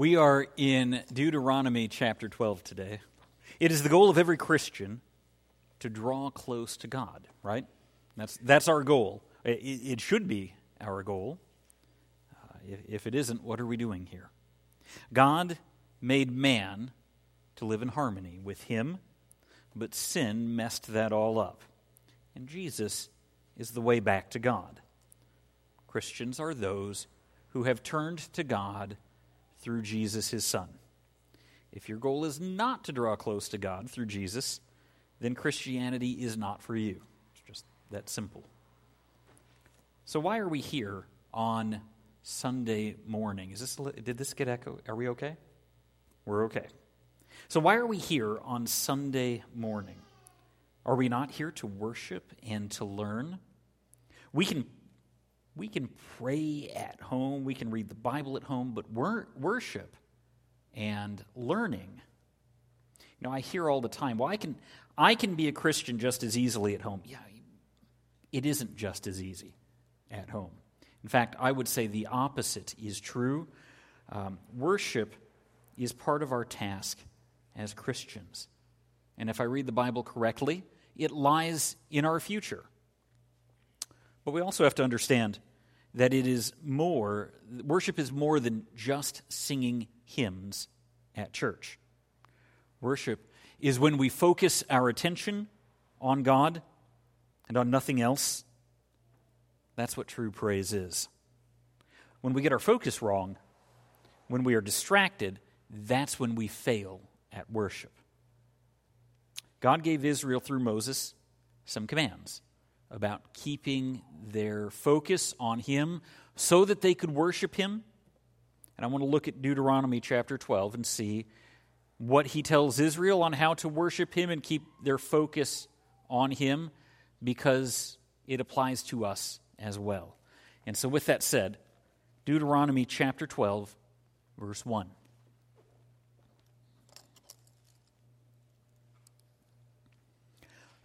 We are in Deuteronomy chapter 12 today. It is the goal of every Christian to draw close to God, right? That's, that's our goal. It, it should be our goal. Uh, if, if it isn't, what are we doing here? God made man to live in harmony with him, but sin messed that all up. And Jesus is the way back to God. Christians are those who have turned to God through Jesus, his Son. If your goal is not to draw close to God through Jesus, then Christianity is not for you. It's just that simple. So, why are we here on Sunday morning? Is this, did this get echo? Are we okay? We're okay. So, why are we here on Sunday morning? Are we not here to worship and to learn? We can we can pray at home, we can read the Bible at home, but worship and learning. You know, I hear all the time, well, I can, I can be a Christian just as easily at home. Yeah, it isn't just as easy at home. In fact, I would say the opposite is true. Um, worship is part of our task as Christians. And if I read the Bible correctly, it lies in our future. But we also have to understand that it is more, worship is more than just singing hymns at church. Worship is when we focus our attention on God and on nothing else. That's what true praise is. When we get our focus wrong, when we are distracted, that's when we fail at worship. God gave Israel through Moses some commands about keeping their focus on Him so that they could worship Him. And I want to look at Deuteronomy chapter 12 and see what He tells Israel on how to worship Him and keep their focus on Him because it applies to us as well. And so, with that said, Deuteronomy chapter 12, verse 1.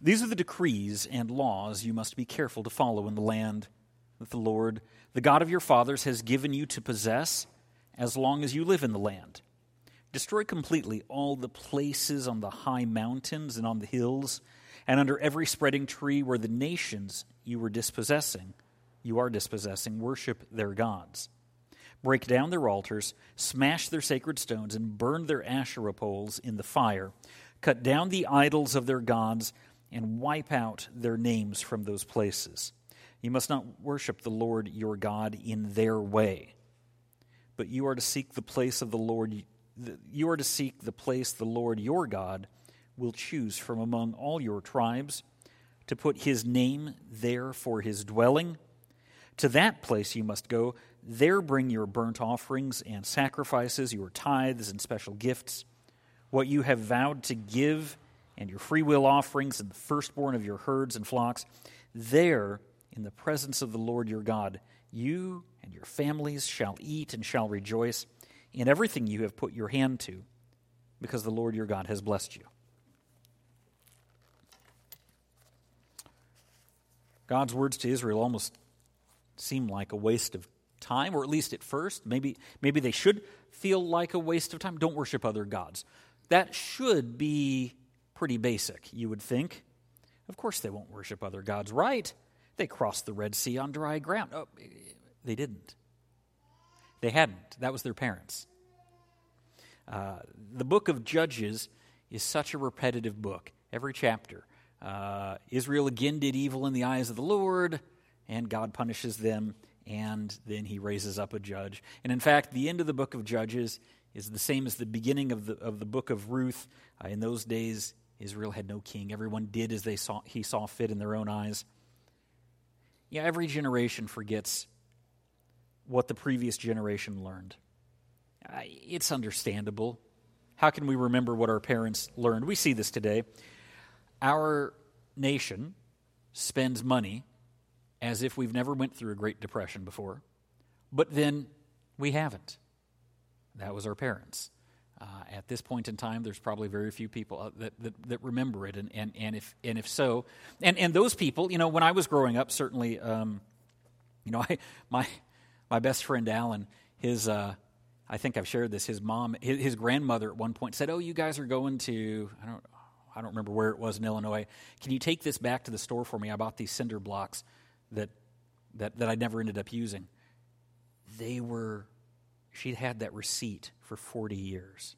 These are the decrees and laws you must be careful to follow in the land that the Lord, the God of your fathers, has given you to possess as long as you live in the land. Destroy completely all the places on the high mountains and on the hills, and under every spreading tree where the nations you were dispossessing, you are dispossessing, worship their gods. Break down their altars, smash their sacred stones, and burn their Asherah poles in the fire. Cut down the idols of their gods and wipe out their names from those places. You must not worship the Lord your God in their way, but you are to seek the place of the Lord. You are to seek the place the Lord your God will choose from among all your tribes to put his name there for his dwelling. To that place you must go. There bring your burnt offerings and sacrifices, your tithes and special gifts, what you have vowed to give and your freewill offerings and the firstborn of your herds and flocks. There, in the presence of the Lord your God, you and your families shall eat and shall rejoice in everything you have put your hand to, because the Lord your God has blessed you. God's words to Israel almost seem like a waste of time, or at least at first. Maybe, maybe they should feel like a waste of time. Don't worship other gods. That should be pretty basic, you would think. Of course, they won't worship other gods, right? They crossed the Red Sea on dry ground. Oh, they didn't. They hadn't. That was their parents. Uh, the book of Judges is such a repetitive book, every chapter. Uh, Israel again did evil in the eyes of the Lord, and God punishes them, and then he raises up a judge. And in fact, the end of the book of Judges is the same as the beginning of the, of the book of Ruth. Uh, in those days, Israel had no king. Everyone did as they saw, he saw fit in their own eyes. Yeah, every generation forgets what the previous generation learned. Uh, it's understandable. how can we remember what our parents learned? We see this today. Our nation spends money as if we've never went through a Great Depression before, but then we haven't. That was our parents. Uh, at this point in time, there's probably very few people uh, that, that, that, remember it, and, and, and, if, and if so, and, and those people, you know, when I was growing up, certainly, um, you know, I, my, my best friend Alan, his, uh, I think I've shared this, his mom, his, his grandmother at one point said, Oh, you guys are going to, I don't, I don't remember where it was in Illinois. Can you take this back to the store for me? I bought these cinder blocks that, that, that I never ended up using. They were, she'd had that receipt for 40 years.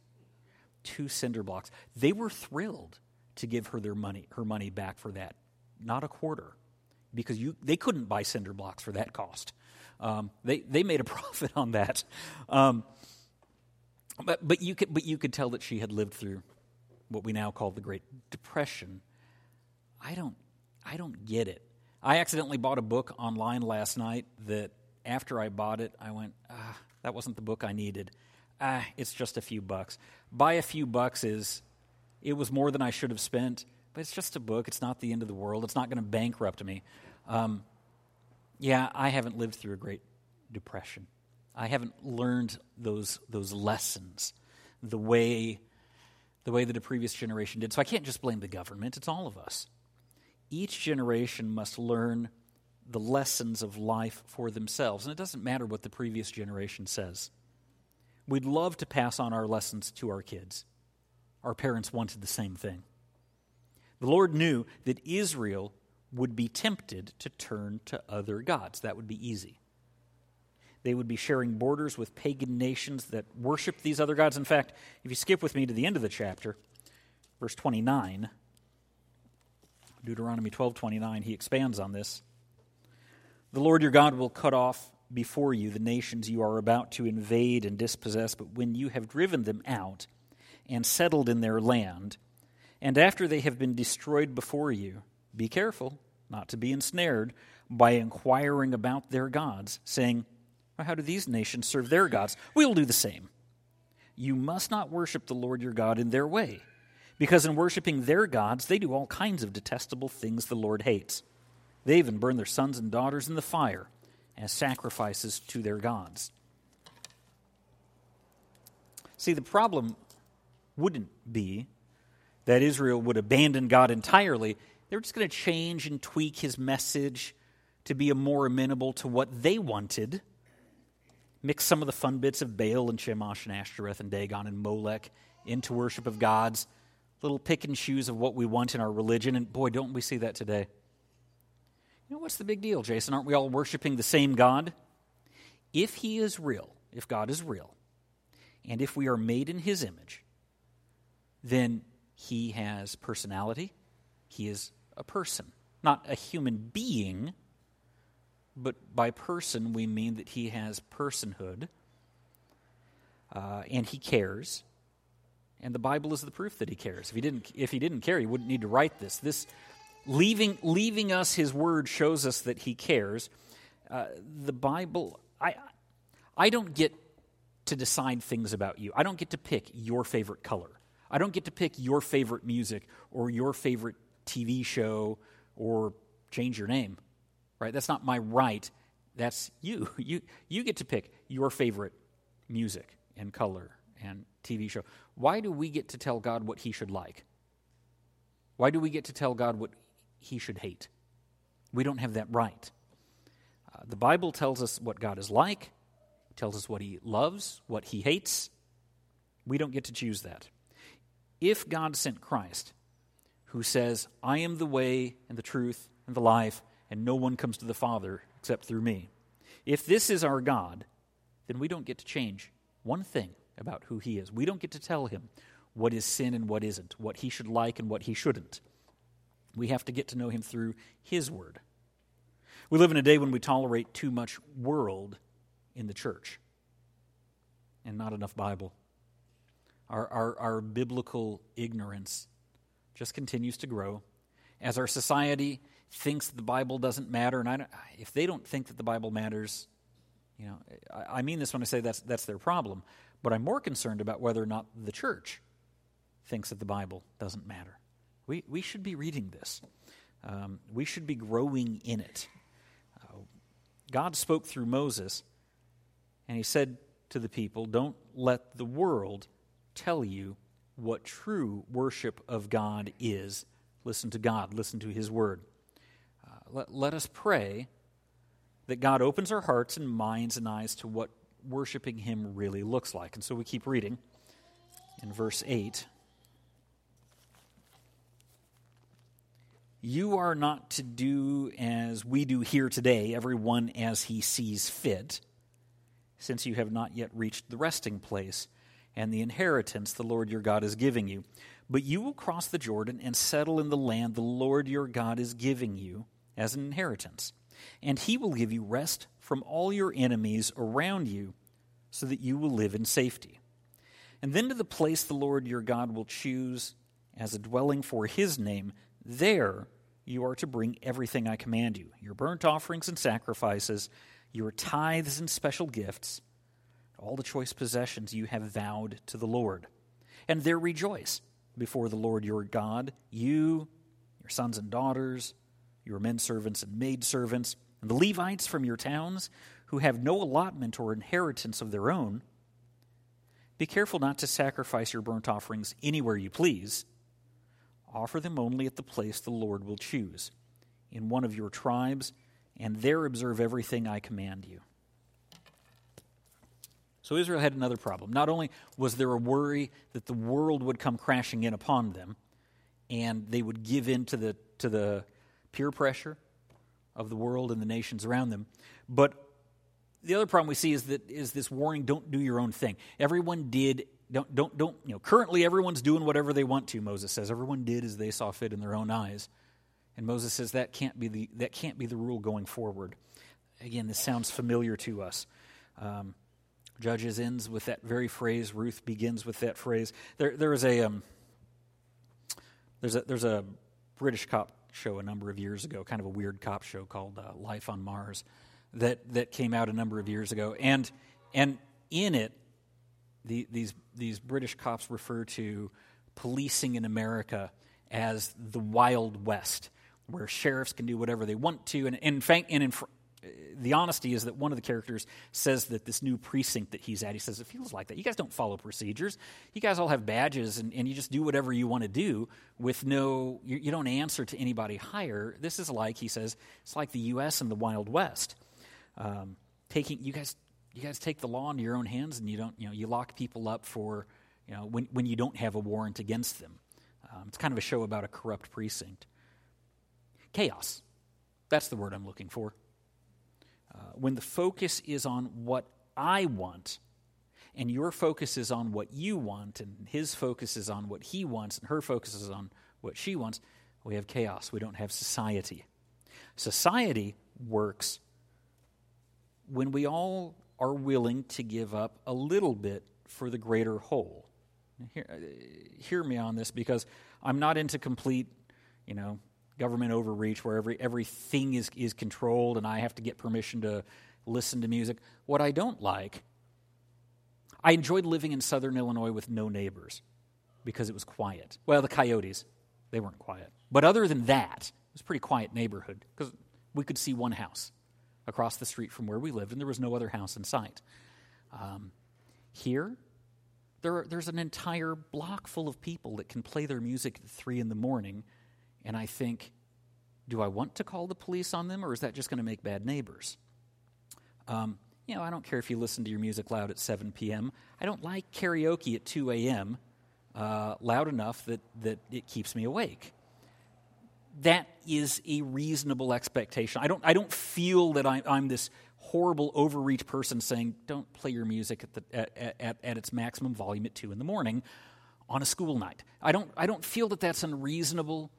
Two cinder blocks. They were thrilled to give her their money, her money back for that. Not a quarter. Because you, they couldn't buy cinder blocks for that cost. Um, they, they made a profit on that. Um, but, but, you could, but you could tell that she had lived through what we now call the Great Depression. I don't, I don't get it. I accidentally bought a book online last night that after I bought it, I went, ah, that wasn't the book I needed. Ah, it's just a few bucks. Buy a few bucks is, it was more than I should have spent, but it's just a book. It's not the end of the world. It's not going to bankrupt me. Um, yeah, I haven't lived through a Great Depression. I haven't learned those, those lessons the way, the way that a previous generation did. So I can't just blame the government, it's all of us. Each generation must learn the lessons of life for themselves. And it doesn't matter what the previous generation says. We'd love to pass on our lessons to our kids. Our parents wanted the same thing. The Lord knew that Israel would be tempted to turn to other gods. That would be easy. They would be sharing borders with pagan nations that worshiped these other gods. In fact, if you skip with me to the end of the chapter, verse 29, Deuteronomy 12:29, he expands on this. The Lord your God will cut off before you the nations you are about to invade and dispossess, but when you have driven them out and settled in their land, and after they have been destroyed before you, be careful not to be ensnared by inquiring about their gods, saying, well, How do these nations serve their gods? We'll do the same. You must not worship the Lord your God in their way, because in worshiping their gods, they do all kinds of detestable things the Lord hates. They even burn their sons and daughters in the fire as sacrifices to their gods. See, the problem wouldn't be that Israel would abandon God entirely. They were just going to change and tweak his message to be more amenable to what they wanted. Mix some of the fun bits of Baal and Chemosh and Ashtoreth and Dagon and Molech into worship of gods. Little pick and choose of what we want in our religion. And boy, don't we see that today. You know, what's the big deal, Jason? Aren't we all worshiping the same God? If he is real, if God is real, and if we are made in his image, then he has personality, he is a person, not a human being, but by person we mean that he has personhood uh, and he cares. And the Bible is the proof that he cares. If he didn't, if he didn't care, he wouldn't need to write this. This leaving, leaving us his word shows us that he cares. Uh, the Bible, I, I don't get to decide things about you. I don't get to pick your favorite color. I don't get to pick your favorite music or your favorite TV show or change your name, right? That's not my right. That's you. You, you get to pick your favorite music and color and TV show. Why do we get to tell God what he should like? Why do we get to tell God what he should hate? We don't have that right. Uh, the Bible tells us what God is like, tells us what he loves, what he hates. We don't get to choose that. If God sent Christ, who says, I am the way and the truth and the life, and no one comes to the Father except through me. If this is our God, then we don't get to change one thing about who He is. We don't get to tell Him what is sin and what isn't, what He should like and what He shouldn't. We have to get to know Him through His Word. We live in a day when we tolerate too much world in the church and not enough Bible. Our, our, our biblical ignorance just continues to grow. As our society thinks the Bible doesn't matter, and if they don't think that the Bible matters, you know, I, I mean this when I say that's, that's their problem, but I'm more concerned about whether or not the church thinks that the Bible doesn't matter. We, we should be reading this, um, we should be growing in it. Uh, God spoke through Moses, and he said to the people, Don't let the world tell you what true worship of God is. Listen to God, listen to his word. Uh, let, let us pray that God opens our hearts and minds and eyes to what worshiping him really looks like. And so we keep reading in verse 8. You are not to do as we do here today, everyone as he sees fit, since you have not yet reached the resting place and the inheritance the Lord your God is giving you. But you will cross the Jordan and settle in the land the Lord your God is giving you as an inheritance. And he will give you rest from all your enemies around you, so that you will live in safety. And then to the place the Lord your God will choose as a dwelling for his name, there you are to bring everything I command you your burnt offerings and sacrifices, your tithes and special gifts, all the choice possessions you have vowed to the Lord. And there rejoice before the Lord your God, you, your sons and daughters, your men servants and maid servants, and the Levites from your towns who have no allotment or inheritance of their own. Be careful not to sacrifice your burnt offerings anywhere you please Offer them only at the place the Lord will choose, in one of your tribes, and there observe everything I command you. So Israel had another problem. Not only was there a worry that the world would come crashing in upon them, and they would give in to the, to the peer pressure of the world and the nations around them, but the other problem we see is that is this warning don't do your own thing everyone did don't, don't, don't, you know, currently everyone's doing whatever they want to, Moses says. Everyone did as they saw fit in their own eyes. And Moses says that can't be the, that can't be the rule going forward. Again, this sounds familiar to us. Um, Judges ends with that very phrase. Ruth begins with that phrase. There, there is a, um, there's a, there's a British cop show a number of years ago, kind of a weird cop show called uh, Life on Mars, that, that came out a number of years ago. And, and in it, the, these, these British cops refer to policing in America as the Wild West, where sheriffs can do whatever they want to. And, fact, and in, the honesty is that one of the characters says that this new precinct that he's at, he says, it feels like that. You guys don't follow procedures. You guys all have badges and, and you just do whatever you want to do with no, you, you, don't answer to anybody higher. This is like, he says, it's like the U.S. and the Wild West. Um, taking, you guys you guys take the law into your own hands and you don't, you know, you lock people up for, you know, when, when you don't have a warrant against them. Um, it's kind of a show about a corrupt precinct. Chaos. That's the word I'm looking for. Uh, when the focus is on what I want, and your focus is on what you want, and his focus is on what he wants, and her focus is on what she wants, we have chaos. We don't have society. Society works when we all are willing to give up a little bit for the greater whole. Hear, uh, hear me on this because I'm not into complete, you know, government overreach where every everything is is controlled and I have to get permission to listen to music. What I don't like, I enjoyed living in southern Illinois with no neighbors because it was quiet. Well, the coyotes, they weren't quiet. But other than that, it was a pretty quiet neighborhood because we could see one house across the street from where we lived, and there was no other house in sight. Um, here, there there's an entire block full of people that can play their music at 3 in the morning, and I think, do I want to call the police on them, or is that just going to make bad neighbors? Um, you know, I don't care if you listen to your music loud at 7 p.m. I don't like karaoke at 2 a.m. Uh, loud enough that, that it keeps me awake that is a reasonable expectation. I don't, I don't feel that I, I'm this horrible overreach person saying, don't play your music at, the, at, at, at, its maximum volume at 2 in the morning on a school night. I don't, I don't feel that that's unreasonable.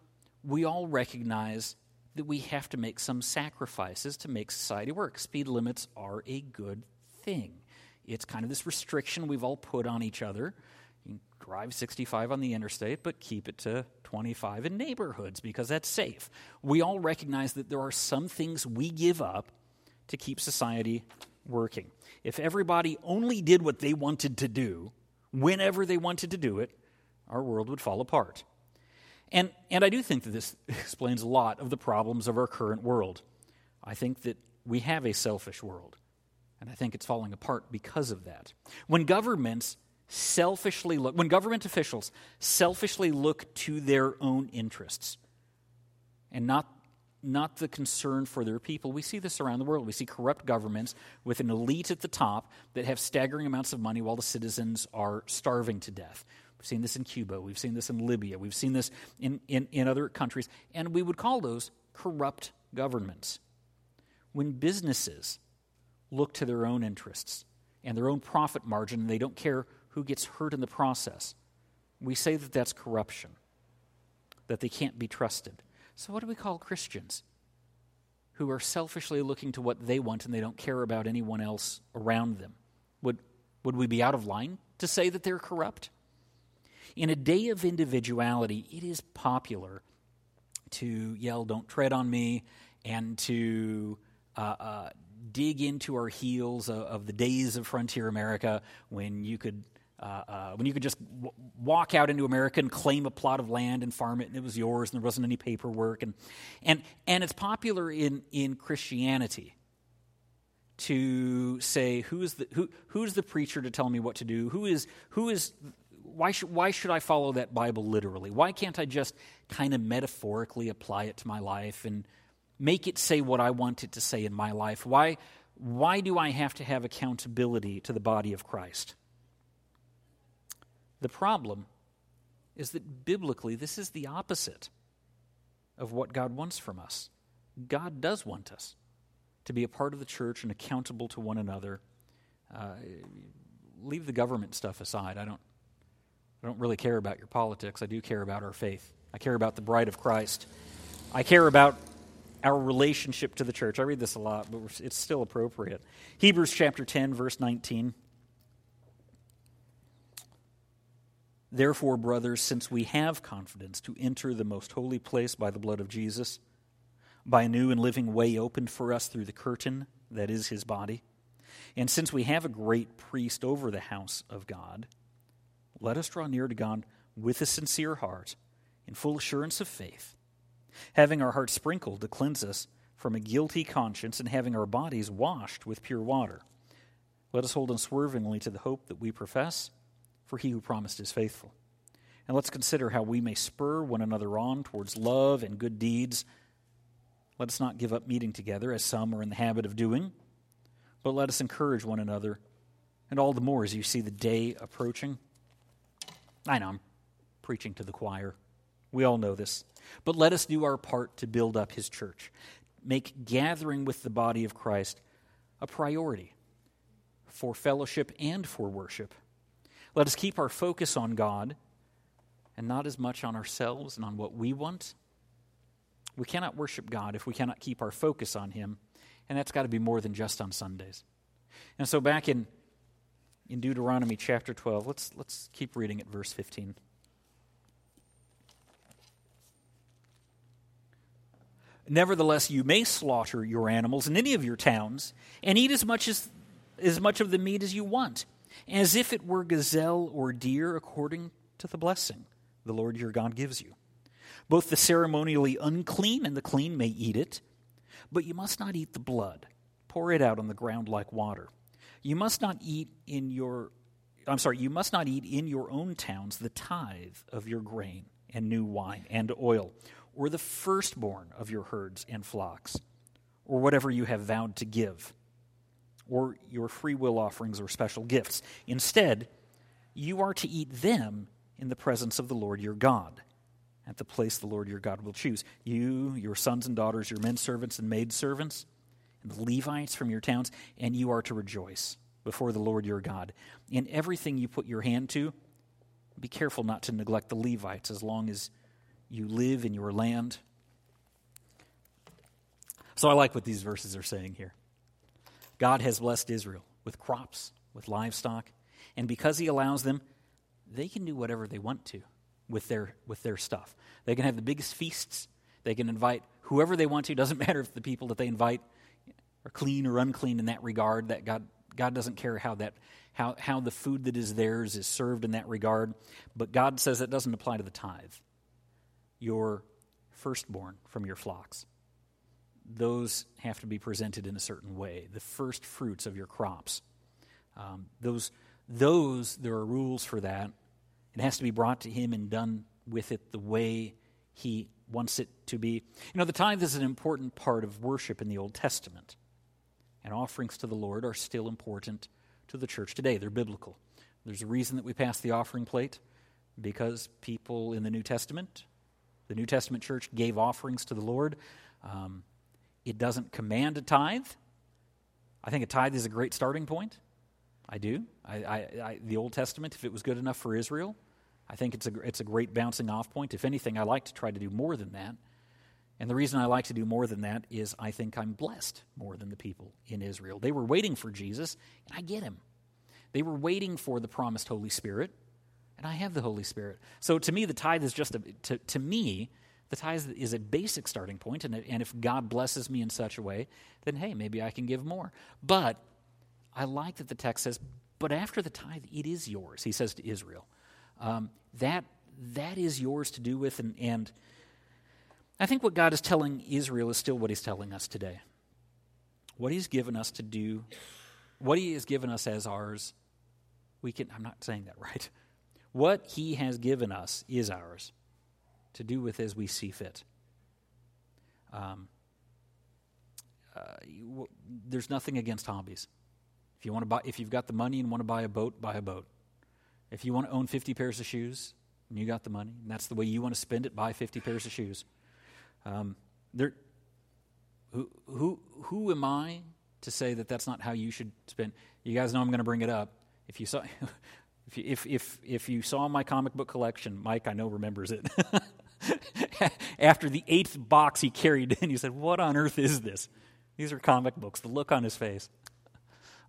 We all recognize that we have to make some sacrifices to make society work. Speed limits are a good thing. It's kind of this restriction we've all put on each other drive 65 on the interstate, but keep it to 25 in neighborhoods because that's safe. We all recognize that there are some things we give up to keep society working. If everybody only did what they wanted to do, whenever they wanted to do it, our world would fall apart. And, and I do think that this explains a lot of the problems of our current world. I think that we have a selfish world, and I think it's falling apart because of that. When governments selfishly look, when government officials selfishly look to their own interests and not, not the concern for their people, we see this around the world. We see corrupt governments with an elite at the top that have staggering amounts of money while the citizens are starving to death. We've seen this in Cuba. We've seen this in Libya. We've seen this in, in, in other countries. And we would call those corrupt governments. When businesses look to their own interests and their own profit margin, and they don't care who gets hurt in the process, we say that that's corruption, that they can't be trusted. So, what do we call Christians who are selfishly looking to what they want and they don't care about anyone else around them? Would, would we be out of line to say that they're corrupt? In a day of individuality, it is popular to yell, Don't tread on me, and to uh, uh, dig into our heels of, of, the days of frontier America when you could. Uh, uh, when you could just w- walk out into America and claim a plot of land and farm it, and it was yours, and there wasn't any paperwork, and and and it's popular in in Christianity to say who's the who who's the preacher to tell me what to do? Who is who is why, should, why should I follow that Bible literally? Why can't I just kind of metaphorically apply it to my life and make it say what I want it to say in my life? Why, why do I have to have accountability to the body of Christ? The problem is that biblically, this is the opposite of what God wants from us. God does want us to be a part of the church and accountable to one another. Uh, leave the government stuff aside. I don't, I don't really care about your politics. I do care about our faith. I care about the bride of Christ. I care about our relationship to the church. I read this a lot, but it's still appropriate. Hebrews chapter 10, verse 19. Therefore, brothers, since we have confidence to enter the most holy place by the blood of Jesus, by a new and living way opened for us through the curtain that is his body, and since we have a great priest over the house of God, let us draw near to God with a sincere heart, in full assurance of faith, having our hearts sprinkled to cleanse us from a guilty conscience, and having our bodies washed with pure water. Let us hold unswervingly to the hope that we profess, for he who promised is faithful. And let's consider how we may spur one another on towards love and good deeds. Let us not give up meeting together, as some are in the habit of doing, but let us encourage one another, and all the more as you see the day approaching. I know I'm preaching to the choir. We all know this. But let us do our part to build up his church. Make gathering with the body of Christ a priority for fellowship and for worship. Let us keep our focus on God and not as much on ourselves and on what we want. We cannot worship God if we cannot keep our focus on Him, and that's got to be more than just on Sundays. And so, back in in Deuteronomy chapter 12. Let's, let's keep reading at verse 15. Nevertheless, you may slaughter your animals in any of your towns and eat as much, as, as much of the meat as you want, as if it were gazelle or deer, according to the blessing the Lord your God gives you. Both the ceremonially unclean and the clean may eat it, but you must not eat the blood. Pour it out on the ground like water. You must not eat in your I'm sorry, you must not eat in your own towns the tithe of your grain and new wine and oil, or the firstborn of your herds and flocks, or whatever you have vowed to give, or your free will offerings or special gifts. Instead, you are to eat them in the presence of the Lord your God, at the place the Lord your God will choose. You, your sons and daughters, your men servants and maid servants and the Levites from your towns, and you are to rejoice before the Lord your God. In everything you put your hand to, be careful not to neglect the Levites as long as you live in your land. So I like what these verses are saying here. God has blessed Israel with crops, with livestock, and because he allows them, they can do whatever they want to with their with their stuff. They can have the biggest feasts. They can invite whoever they want to. Doesn't matter if the people that they invite are clean or unclean in that regard. That God, God doesn't care how that how, how the food that is theirs is served in that regard. But God says it doesn't apply to the tithe. Your firstborn from your flocks. Those have to be presented in a certain way. The first fruits of your crops. Um, those, those, there are rules for that. It has to be brought to Him and done with it the way He wants it to be. You know, the tithe is an important part of worship in the Old Testament, and offerings to the Lord are still important to the church today. They're biblical. There's a reason that we pass the offering plate because people in the New Testament, the New Testament church gave offerings to the Lord. Um, it doesn't command a tithe. I think a tithe is a great starting point. I do. I, I, I, the Old Testament, if it was good enough for Israel, I think it's a, it's a great bouncing off point. If anything, I like to try to do more than that. And the reason I like to do more than that is I think I'm blessed more than the people in Israel. They were waiting for Jesus, and I get him. They were waiting for the promised Holy Spirit, and I have the Holy Spirit. So to me, the tithe is just a, to, to me, the tithe is a basic starting point, and, and if God blesses me in such a way, then hey, maybe I can give more. But I like that the text says, but after the tithe, it is yours, he says to Israel. Um, that, that is yours to do with, and, and I think what God is telling Israel is still what He's telling us today. What He's given us to do, what He has given us as ours, we can, I'm not saying that right. What He has given us is ours to do with as we see fit. Um, uh, you, there's nothing against hobbies. If you want to buy, if you've got the money and want to buy a boat, buy a boat. If you want to own 50 pairs of shoes and you got the money, and that's the way you want to spend it, buy 50 pairs of shoes. Um, there, who, who, who am I to say that that's not how you should spend? You guys know I'm going to bring it up. If you saw, if you, if, if, if you saw my comic book collection, Mike, I know remembers it. After the eighth box he carried in, he said, "What on earth is this?" These are comic books. The look on his face.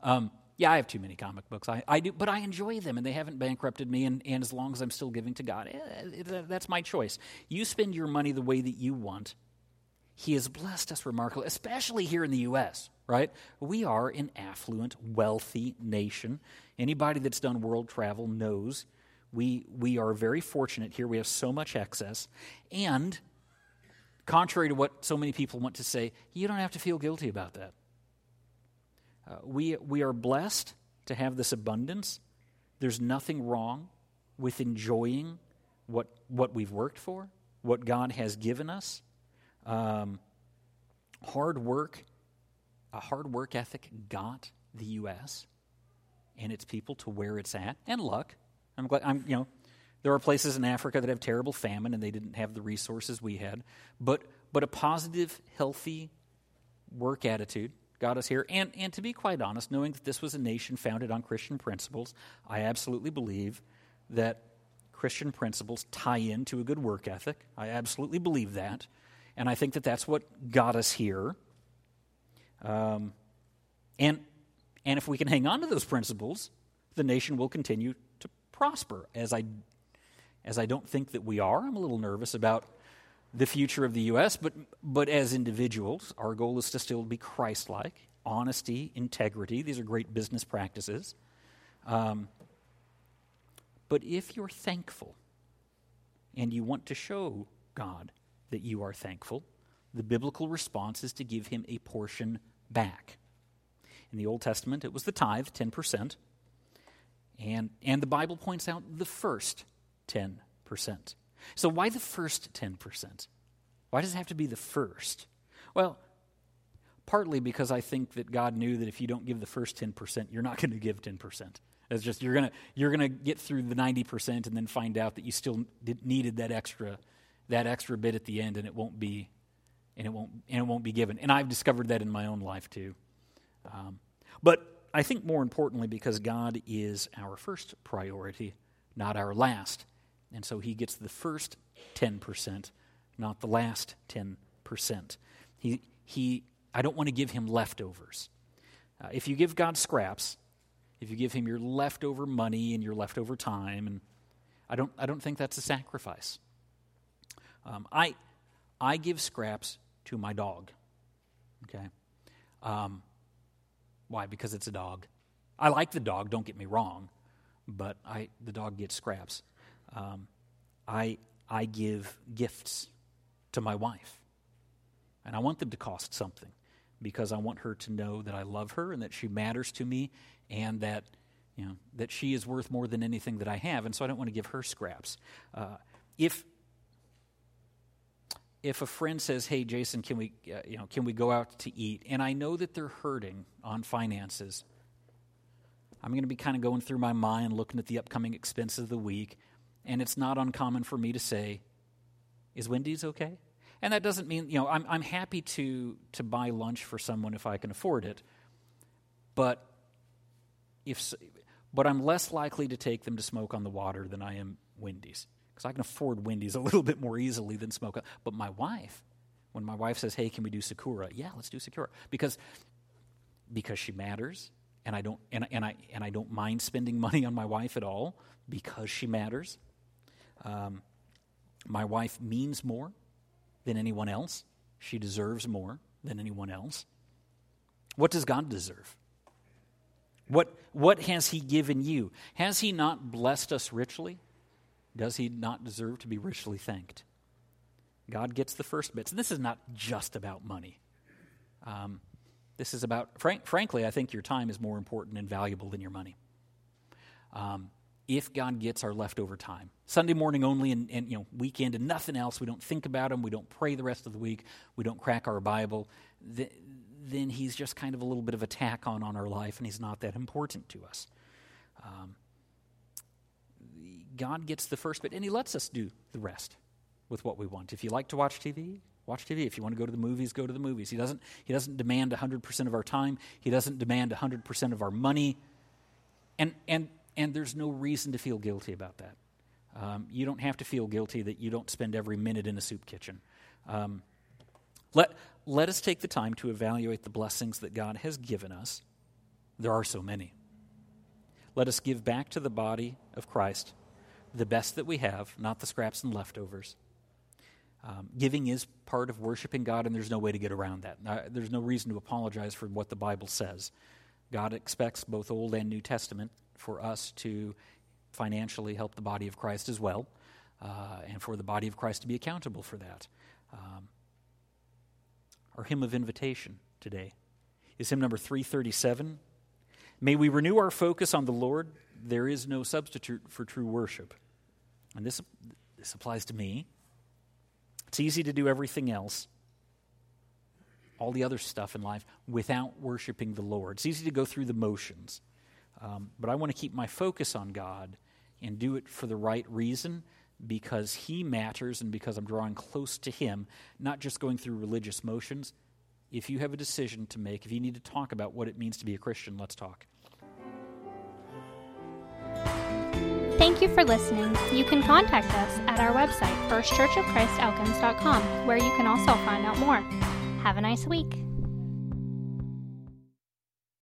Um, yeah, I have too many comic books. I, I do, but I enjoy them, and they haven't bankrupted me. And, and as long as I'm still giving to God, eh, that's my choice. You spend your money the way that you want. He has blessed us remarkably, especially here in the U.S. Right? We are an affluent, wealthy nation. Anybody that's done world travel knows we we are very fortunate here. We have so much excess, and contrary to what so many people want to say, you don't have to feel guilty about that. Uh, we, we are blessed to have this abundance. There's nothing wrong with enjoying what, what we've worked for, what God has given us. Um, hard work, a hard work ethic got the U.S. and its people to where it's at, and luck. I'm glad, I'm, you know, there are places in Africa that have terrible famine and they didn't have the resources we had. But, but a positive, healthy work attitude got us here. And, and to be quite honest, knowing that this was a nation founded on Christian principles, I absolutely believe that Christian principles tie into a good work ethic. I absolutely believe that. And I think that that's what got us here. Um, and, and if we can hang on to those principles, the nation will continue prosper. As I, as I don't think that we are, I'm a little nervous about the future of the U.S., but, but as individuals, our goal is to still be Christ like. Honesty, integrity, these are great business practices. Um, but if you're thankful and you want to show God that you are thankful, the biblical response is to give him a portion back. In the Old Testament, it was the tithe, 10%. And, and the Bible points out the first 10%. So, why the first 10%? Why does it have to be the first? Well, partly because I think that God knew that if you don't give the first 10%, you're not going to give 10%. It's just you're going to you're going to get through the 90% and then find out that you still needed that extra that extra bit at the end and it won't be and it won't and it won't be given. And I've discovered that in my own life too. Um, but I think more importantly because God is our first priority, not our last. And so he gets the first 10%, not the last 10%. He, he, I don't want to give him leftovers. Uh, if you give God scraps, if you give him your leftover money and your leftover time, and I don't, I don't think that's a sacrifice. Um, I, I give scraps to my dog. Okay. Um, why? Because it's a dog. I like the dog, don't get me wrong, but I, the dog gets scraps. Um, I, I give gifts to my wife, and I want them to cost something because I want her to know that I love her and that she matters to me and that you know, that she is worth more than anything that I have, and so I don't want to give her scraps. Uh, if if a friend says, "Hey, Jason, can we, uh, you know, can we go out to eat?" and I know that they're hurting on finances, I'm going to be kind of going through my mind, looking at the upcoming expenses of the week, and it's not uncommon for me to say, "Is Wendy's okay?" And that doesn't mean, you know, I'm I'm happy to to buy lunch for someone if I can afford it, but if but I'm less likely to take them to smoke on the water than I am Wendy's. Because I can afford Wendy's a little bit more easily than smoke. But my wife, when my wife says, hey, can we do Sakura? Yeah, let's do Sakura. Because, because she matters, and I, don't, and, and, I, and I don't mind spending money on my wife at all because she matters. Um, my wife means more than anyone else. She deserves more than anyone else. What does God deserve? What, what has He given you? Has He not blessed us richly? Does He not deserve to be richly thanked? God gets the first bits. And This is not just about money. Um, this is about, frank, frankly, I think your time is more important and valuable than your money. Um, if God gets our leftover time, Sunday morning only and, and, you know weekend and nothing else, we don't think about Him, we don't pray the rest of the week, we don't crack our Bible, th- then he's just kind of a little bit of a tack on on our life, and he's not that important to us. Um, God gets the first bit, and he lets us do the rest with what we want. If you like to watch TV, watch TV. If you want to go to the movies, go to the movies. He doesn't, he doesn't demand 100% of our time, he doesn't demand 100% of our money. And, and, and there's no reason to feel guilty about that. Um, you don't have to feel guilty that you don't spend every minute in a soup kitchen. Um, let, let us take the time to evaluate the blessings that God has given us. There are so many. Let us give back to the body of Christ the best that we have, not the scraps and leftovers. Um, giving is part of worshiping God, and there's no way to get around that. Uh, there's no reason to apologize for what the Bible says. God expects both Old and New Testament for us to financially help the body of Christ as well, uh, and for the body of Christ to be accountable for that. Um, our hymn of invitation today is hymn number 337. May we renew our focus on the Lord. There is no substitute for true worship. And this, this applies to me. It's easy to do everything else, all the other stuff in life, without worshiping the Lord. It's easy to go through the motions. Um, but I want to keep my focus on God and do it for the right reason because He matters and because I'm drawing close to Him, not just going through religious motions. If you have a decision to make, if you need to talk about what it means to be a Christian, let's talk. Thank you for listening. You can contact us at our website, firstchurchofchristelkins.com, where you can also find out more. Have a nice week.